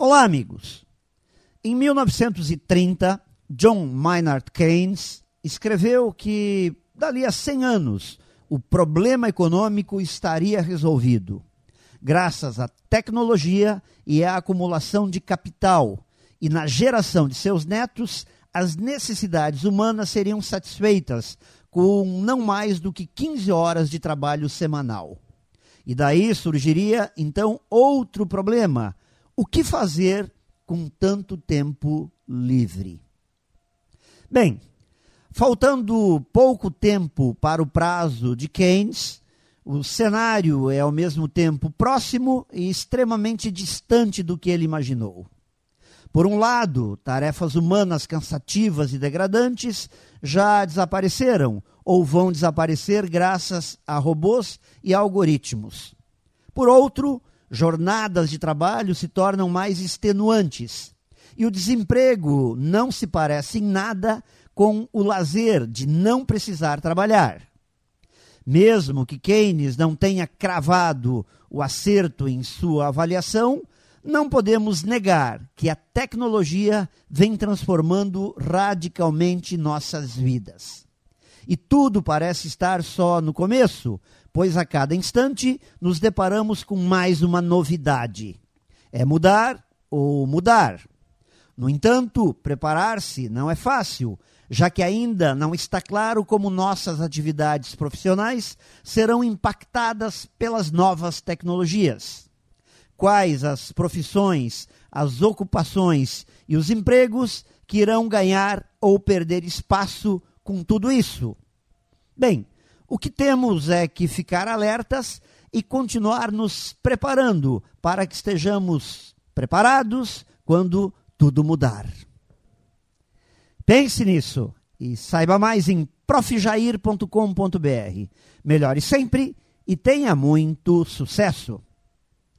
Olá, amigos. Em 1930, John Maynard Keynes escreveu que, dali a 100 anos, o problema econômico estaria resolvido, graças à tecnologia e à acumulação de capital, e na geração de seus netos, as necessidades humanas seriam satisfeitas com não mais do que 15 horas de trabalho semanal. E daí surgiria então outro problema: o que fazer com tanto tempo livre? Bem, faltando pouco tempo para o prazo de Keynes, o cenário é ao mesmo tempo próximo e extremamente distante do que ele imaginou. Por um lado, tarefas humanas cansativas e degradantes já desapareceram ou vão desaparecer graças a robôs e algoritmos. Por outro, jornadas de trabalho se tornam mais extenuantes e o desemprego não se parece em nada com o lazer de não precisar trabalhar. Mesmo que Keynes não tenha cravado o acerto em sua avaliação, não podemos negar que a tecnologia vem transformando radicalmente nossas vidas. E tudo parece estar só no começo, pois a cada instante nos deparamos com mais uma novidade. É mudar ou mudar. No entanto, preparar-se não é fácil, já que ainda não está claro como nossas atividades profissionais serão impactadas pelas novas tecnologias quais as profissões, as ocupações e os empregos que irão ganhar ou perder espaço com tudo isso? Bem, o que temos é que ficar alertas e continuar nos preparando para que estejamos preparados quando tudo mudar. Pense nisso e saiba mais em profjair.com.br. Melhore sempre e tenha muito sucesso!